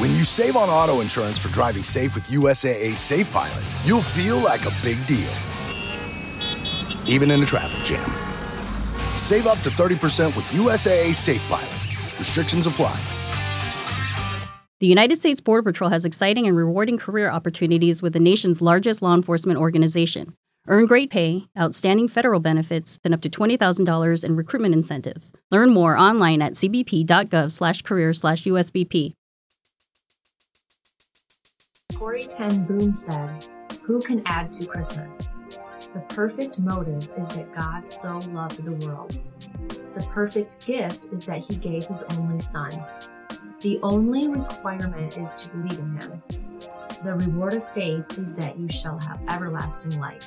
When you save on auto insurance for driving safe with USAA Safe Pilot, you'll feel like a big deal, even in a traffic jam. Save up to 30% with USAA Safe Pilot. Restrictions apply. The United States Border Patrol has exciting and rewarding career opportunities with the nation's largest law enforcement organization. Earn great pay, outstanding federal benefits, and up to $20,000 in recruitment incentives. Learn more online at cbp.gov/career/usbp. Corrie ten Boom said, "Who can add to Christmas? The perfect motive is that God so loved the world. The perfect gift is that He gave His only Son." The only requirement is to believe in him. The reward of faith is that you shall have everlasting life.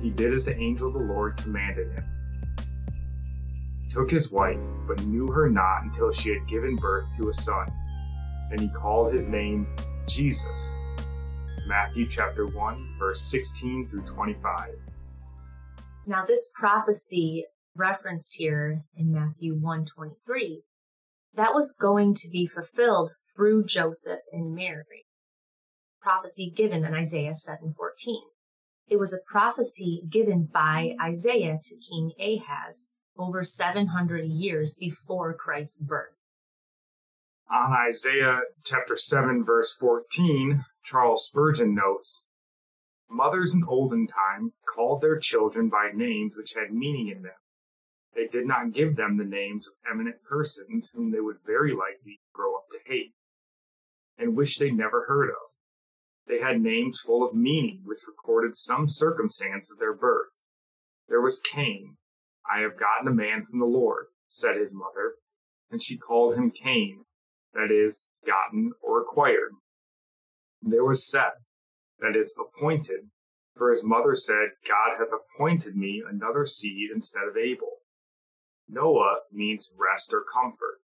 he did as the angel of the Lord commanded him He took his wife, but knew her not until she had given birth to a son. And he called his name Jesus. Matthew chapter 1, verse 16 through 25. Now this prophecy referenced here in Matthew 1:23 that was going to be fulfilled through Joseph and Mary. Prophecy given in Isaiah 7:14. It was a prophecy given by Isaiah to King Ahaz over 700 years before Christ's birth. On Isaiah chapter 7, verse 14, Charles Spurgeon notes Mothers in olden time called their children by names which had meaning in them. They did not give them the names of eminent persons whom they would very likely grow up to hate and wish they never heard of. They had names full of meaning which recorded some circumstance of their birth. There was Cain, I have gotten a man from the Lord, said his mother, and she called him Cain, that is, gotten or acquired. There was Seth, that is, appointed, for his mother said, God hath appointed me another seed instead of Abel. Noah means rest or comfort.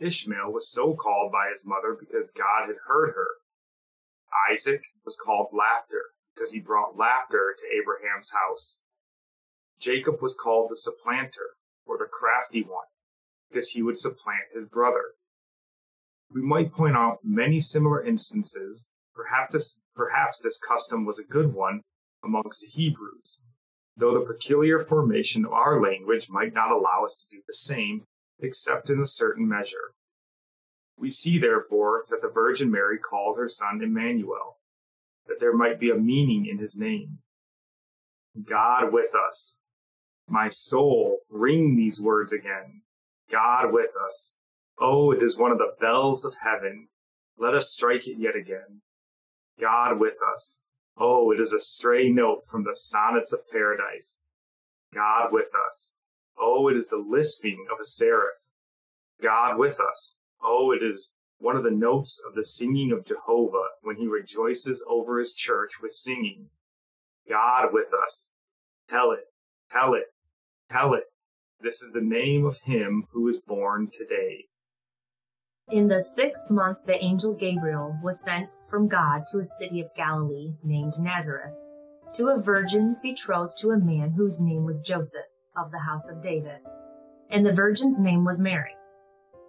Ishmael was so called by his mother because God had heard her. Isaac was called laughter because he brought laughter to Abraham's house. Jacob was called the supplanter, or the crafty one, because he would supplant his brother. We might point out many similar instances. Perhaps this, perhaps this custom was a good one amongst the Hebrews, though the peculiar formation of our language might not allow us to do the same, except in a certain measure. We see, therefore, that the Virgin Mary called her son Emmanuel, that there might be a meaning in his name. God with us, my soul, ring these words again. God with us. Oh, it is one of the bells of heaven. Let us strike it yet again. God with us. Oh, it is a stray note from the sonnets of paradise. God with us. Oh, it is the lisping of a seraph. God with us. Oh, it is one of the notes of the singing of Jehovah when he rejoices over his church with singing. God with us. Tell it, tell it, Tell it. This is the name of him who is born today. In the sixth month, the angel Gabriel was sent from God to a city of Galilee named Nazareth, to a virgin betrothed to a man whose name was Joseph, of the house of David. And the virgin's name was Mary.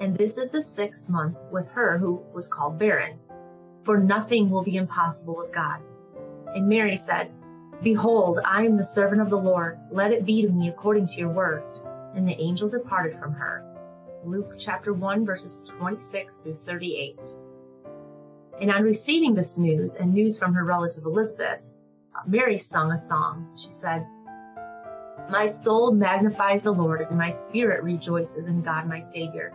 And this is the sixth month with her who was called barren. For nothing will be impossible with God. And Mary said, Behold, I am the servant of the Lord. Let it be to me according to your word. And the angel departed from her. Luke chapter 1, verses 26 through 38. And on receiving this news and news from her relative Elizabeth, Mary sung a song. She said, My soul magnifies the Lord, and my spirit rejoices in God my Savior,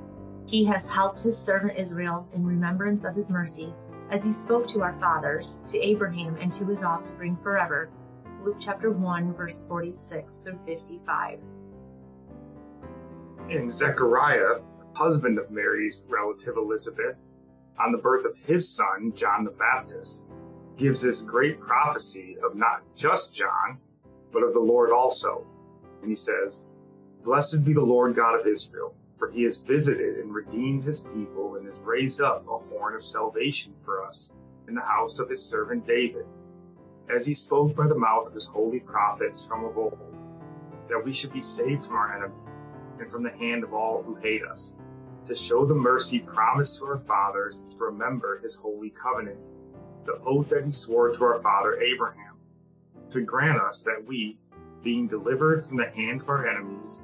He has helped his servant Israel in remembrance of his mercy, as he spoke to our fathers, to Abraham, and to his offspring forever. Luke chapter 1, verse 46 through 55. In Zechariah, husband of Mary's relative Elizabeth, on the birth of his son, John the Baptist, gives this great prophecy of not just John, but of the Lord also. And he says, Blessed be the Lord God of Israel for he has visited and redeemed his people and has raised up a horn of salvation for us in the house of his servant David, as he spoke by the mouth of his holy prophets from of old, that we should be saved from our enemies and from the hand of all who hate us, to show the mercy promised to our fathers, to remember his holy covenant, the oath that he swore to our father Abraham, to grant us that we, being delivered from the hand of our enemies,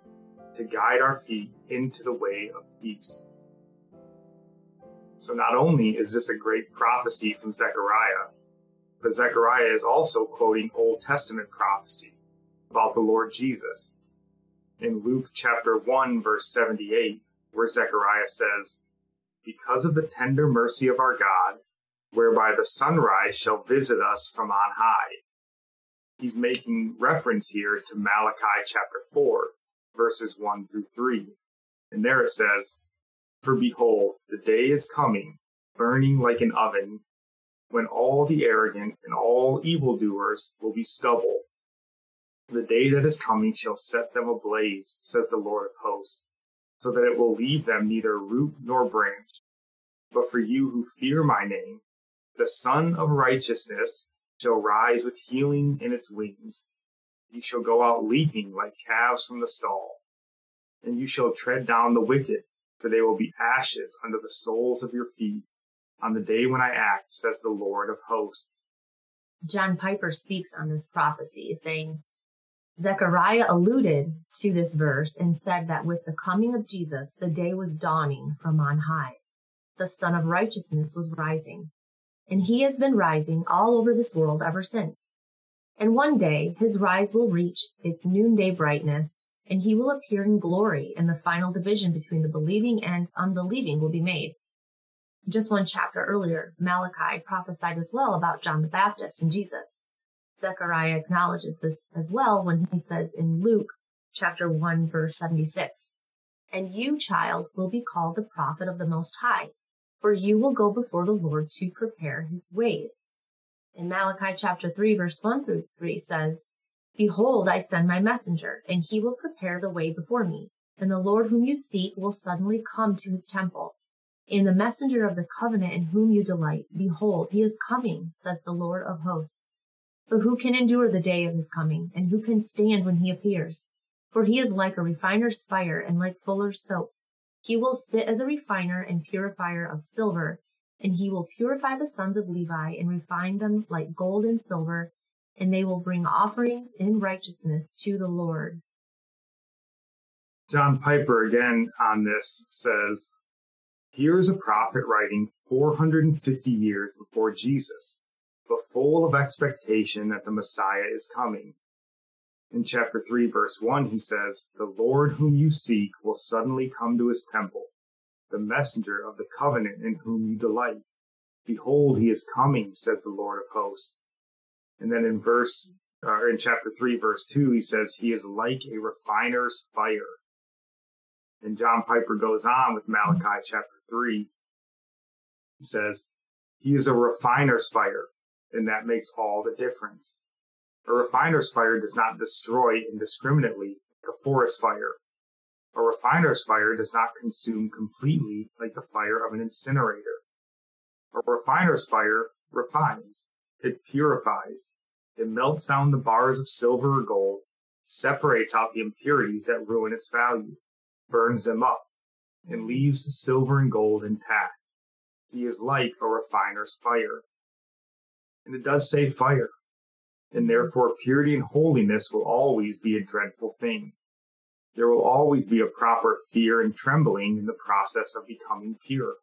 to guide our feet into the way of peace. So not only is this a great prophecy from Zechariah, but Zechariah is also quoting Old Testament prophecy about the Lord Jesus. In Luke chapter 1 verse 78, where Zechariah says, Because of the tender mercy of our God, whereby the sunrise shall visit us from on high. He's making reference here to Malachi chapter 4, verses 1 through 3. And there it says, For behold, the day is coming, burning like an oven, when all the arrogant and all evildoers will be stubble. The day that is coming shall set them ablaze, says the Lord of hosts, so that it will leave them neither root nor branch. But for you who fear my name, the Sun of Righteousness shall rise with healing in its wings. You shall go out leaping like calves from the stall. And you shall tread down the wicked, for they will be ashes under the soles of your feet on the day when I act, says the Lord of hosts. John Piper speaks on this prophecy, saying, Zechariah alluded to this verse and said that with the coming of Jesus, the day was dawning from on high. The Sun of Righteousness was rising, and he has been rising all over this world ever since. And one day his rise will reach its noonday brightness, and he will appear in glory, and the final division between the believing and unbelieving will be made. Just one chapter earlier, Malachi prophesied as well about John the Baptist and Jesus, Zechariah acknowledges this as well when he says in Luke chapter 1 verse 76, And you, child, will be called the prophet of the Most High, for you will go before the Lord to prepare his ways. In Malachi chapter 3 verse 1 through 3 says, Behold, I send my messenger, and he will prepare the way before me, and the Lord whom you seek will suddenly come to his temple. In the messenger of the covenant in whom you delight, behold, he is coming, says the Lord of hosts. But who can endure the day of his coming, and who can stand when he appears? For he is like a refiner's fire and like fuller's soap. He will sit as a refiner and purifier of silver, and he will purify the sons of Levi and refine them like gold and silver, and they will bring offerings in righteousness to the Lord. John Piper again on this says, Here is a prophet writing 450 years before Jesus, but full of expectation that the Messiah is coming. In chapter 3, verse 1, he says, The Lord whom you seek will suddenly come to his temple, the messenger of the covenant in whom you delight. Behold, he is coming, says the Lord of hosts. And then in verse, uh, in chapter 3, verse 2, he says, He is like a refiner's fire. And John Piper goes on with Malachi chapter 3. He says, He is a refiner's fire, and that makes all the difference. A refiner's fire does not destroy indiscriminately like a forest fire. A refiner's fire does not consume completely like the fire of an incinerator. A refiner's fire refines, it purifies, it melts down the bars of silver or gold, separates out the impurities that ruin its value, burns them up, and leaves the silver and gold intact. He is like a refiner's fire. And it does say fire and therefore purity and holiness will always be a dreadful thing. There will always be a proper fear and trembling in the process of becoming pure.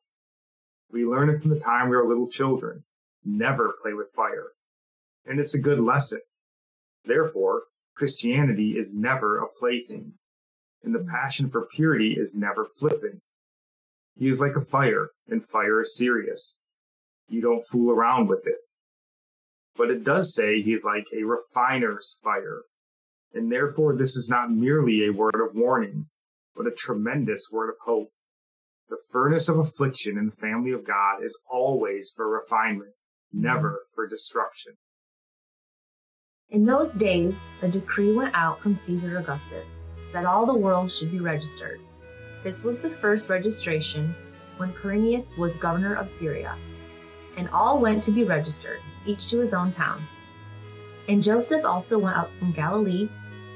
We learn it from the time we are little children. Never play with fire. And it's a good lesson. Therefore, Christianity is never a plaything, and the passion for purity is never flippant. He is like a fire, and fire is serious. You don't fool around with it but it does say he's like a refiner's fire. And therefore, this is not merely a word of warning, but a tremendous word of hope. The furnace of affliction in the family of God is always for refinement, mm-hmm. never for destruction. In those days, a decree went out from Caesar Augustus that all the world should be registered. This was the first registration when Quirinius was governor of Syria. And all went to be registered, each to his own town. And Joseph also went up from Galilee,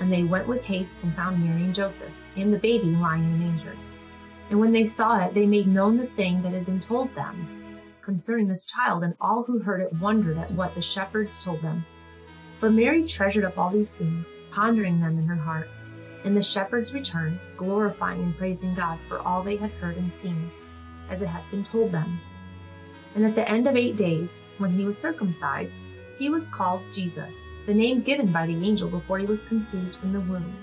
And they went with haste and found Mary and Joseph, and the baby lying in the manger. And when they saw it, they made known the saying that had been told them concerning this child, and all who heard it wondered at what the shepherds told them. But Mary treasured up all these things, pondering them in her heart. And the shepherds returned, glorifying and praising God for all they had heard and seen, as it had been told them. And at the end of eight days, when he was circumcised, he was called Jesus, the name given by the angel before he was conceived in the womb.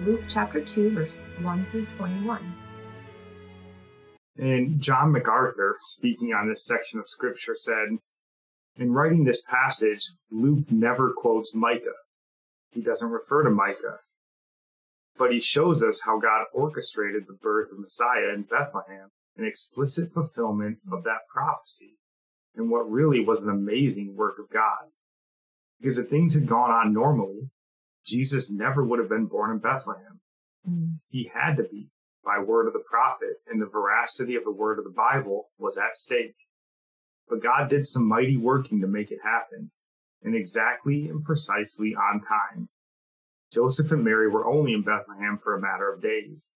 Luke chapter 2, verses 1 through 21. And John MacArthur, speaking on this section of scripture, said, In writing this passage, Luke never quotes Micah. He doesn't refer to Micah. But he shows us how God orchestrated the birth of Messiah in Bethlehem, an explicit fulfillment of that prophecy, and what really was an amazing work of God. Because if things had gone on normally, Jesus never would have been born in Bethlehem. Mm. He had to be by word of the prophet, and the veracity of the word of the Bible was at stake. But God did some mighty working to make it happen, and exactly and precisely on time. Joseph and Mary were only in Bethlehem for a matter of days.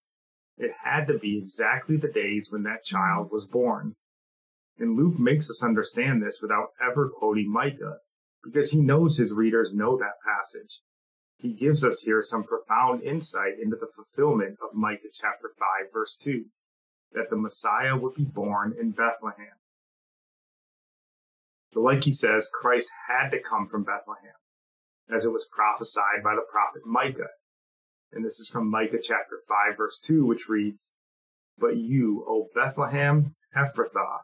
It had to be exactly the days when that child was born. And Luke makes us understand this without ever quoting Micah, because he knows his readers know that passage. He gives us here some profound insight into the fulfillment of Micah chapter 5 verse 2, that the Messiah would be born in Bethlehem. But like he says, Christ had to come from Bethlehem, as it was prophesied by the prophet Micah. And this is from Micah chapter 5 verse 2, which reads, But you, O Bethlehem Ephrathah,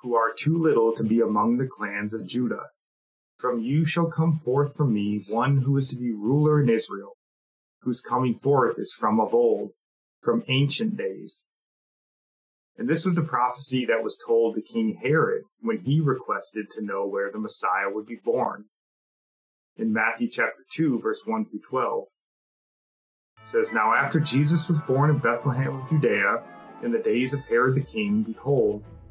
who are too little to be among the clans of Judah, from you shall come forth from me one who is to be ruler in Israel, whose coming forth is from of old, from ancient days. And this was the prophecy that was told to King Herod when he requested to know where the Messiah would be born. In Matthew chapter 2, verse 1 through 12, it says, Now after Jesus was born in Bethlehem of Judea, in the days of Herod the king, behold,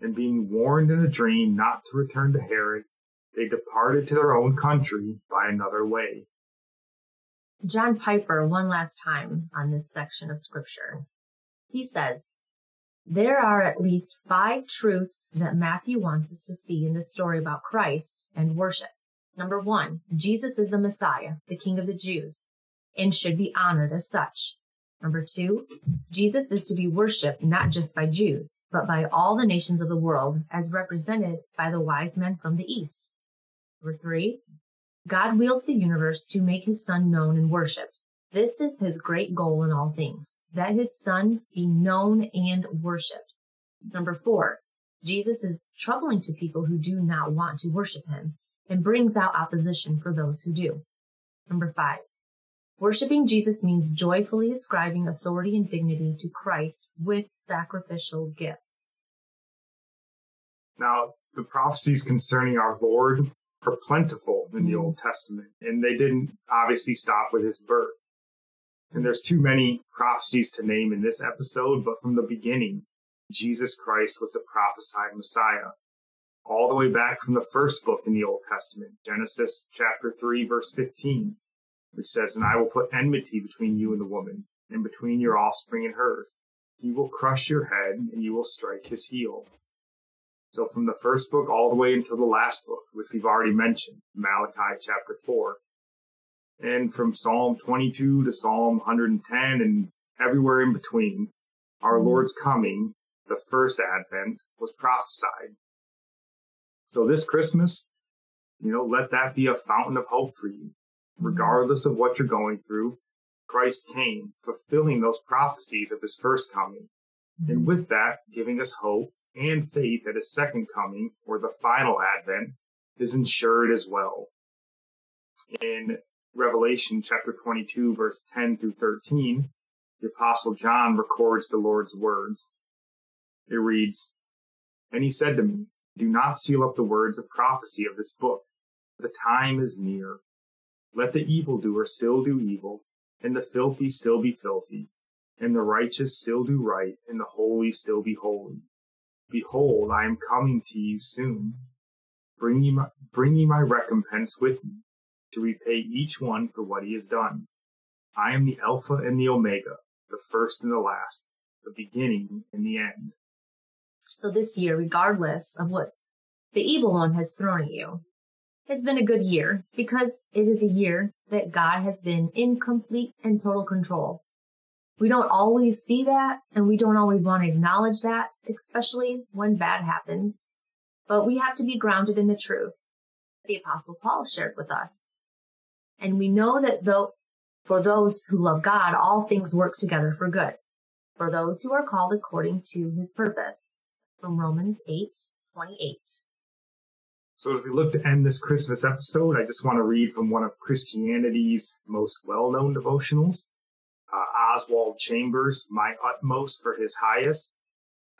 And being warned in a dream not to return to Herod, they departed to their own country by another way. John Piper, one last time on this section of scripture. He says, There are at least five truths that Matthew wants us to see in this story about Christ and worship. Number one, Jesus is the Messiah, the King of the Jews, and should be honored as such. Number two, Jesus is to be worshiped not just by Jews, but by all the nations of the world, as represented by the wise men from the East. Number three, God wields the universe to make his son known and worshiped. This is his great goal in all things, that his son be known and worshiped. Number four, Jesus is troubling to people who do not want to worship him and brings out opposition for those who do. Number five, worshiping Jesus means joyfully ascribing authority and dignity to Christ with sacrificial gifts. Now, the prophecies concerning our Lord are plentiful in the Old mm-hmm. Testament, and they didn't obviously stop with his birth. And there's too many prophecies to name in this episode, but from the beginning, Jesus Christ was the prophesied Messiah. All the way back from the first book in the Old Testament, Genesis chapter 3, verse 15, which says, And I will put enmity between you and the woman, and between your offspring and hers. He will crush your head, and you will strike his heel. So from the first book all the way until the last book, which we've already mentioned, Malachi chapter 4. And from Psalm 22 to Psalm 110 and everywhere in between, our Lord's coming, the first advent, was prophesied. So this Christmas, You know, let that be a fountain of hope for you. Regardless of what you're going through, Christ came, fulfilling those prophecies of his first coming. And mm-hmm. with that, giving us hope and faith that his second coming, or the final advent, is ensured as well. In Revelation chapter 22, verse 10 through 13, the Apostle John records the Lord's words. It reads, And he said to me, Do not seal up the words of prophecy of this book. The time is near. Let the evildoer still do evil, and the filthy still be filthy, and the righteous still do right, and the holy still be holy. Behold, I am coming to you soon. Bring ye my, bring ye my recompense with me, to repay each one for what he has done. I am the Alpha and the Omega, the first and the last, the beginning and the end. So this year, regardless of what the evil one has thrown at you, has been a good year because it is a year that God has been in complete and total control. We don't always see that and we don't always want to acknowledge that, especially when bad happens. But we have to be grounded in the truth the apostle Paul shared with us. And we know that though for those who love God, all things work together for good. For those who are called according to his purpose. From Romans 8, 28. So as we look to end this Christmas episode, I just want to read from one of Christianity's most well-known devotionals, uh, Oswald Chambers, My Utmost for His Highest.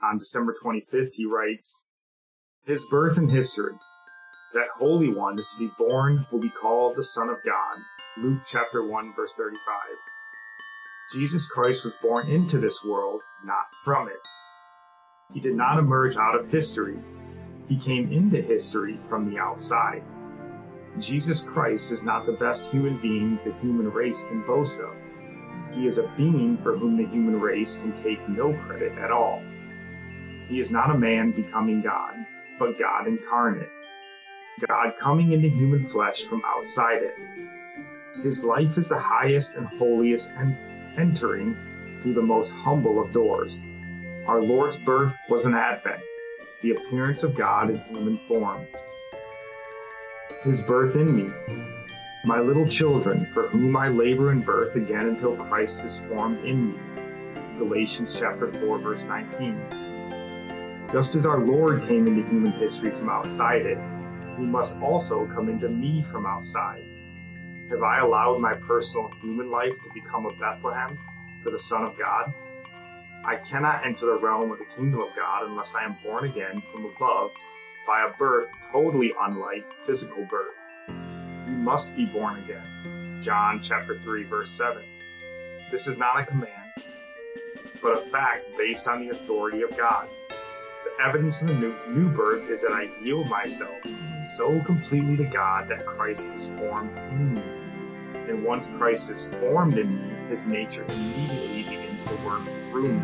On December 25th, he writes, His birth and history. That Holy One is to be born will be called the Son of God. Luke chapter 1 verse 35. Jesus Christ was born into this world, not from it. He did not emerge out of history, he came into history from the outside. Jesus Christ is not the best human being the human race can boast of. He is a being for whom the human race can take no credit at all. He is not a man becoming God, but God incarnate. God coming into human flesh from outside it. His life is the highest and holiest and entering through the most humble of doors. Our Lord's birth was an advent, the appearance of God in human form. His birth in me, my little children, for whom I labor in birth again until Christ is formed in me. Galatians chapter 4 verse 19. Just as our Lord came into human history from outside it, he must also come into me from outside. Have I allowed my personal human life to become a Bethlehem for the Son of God? I cannot enter the realm of the kingdom of God unless I am born again from above by a birth totally unlike physical birth. You must be born again. John chapter 3 verse 7. This is not a command, but a fact based on the authority of God. The evidence of the new, new birth is that I yield myself so completely to God that Christ is formed in me. And once Christ is formed in me, his nature immediately begins to work me.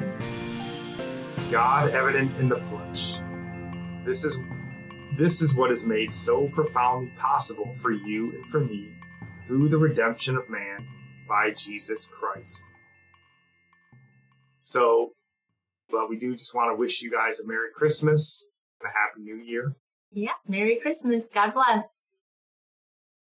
God evident in the flesh. This is this is what is made so profoundly possible for you and for me through the redemption of man by Jesus Christ. So, well, we do just want to wish you guys a Merry Christmas and a Happy New Year. Yeah, Merry Christmas. God bless.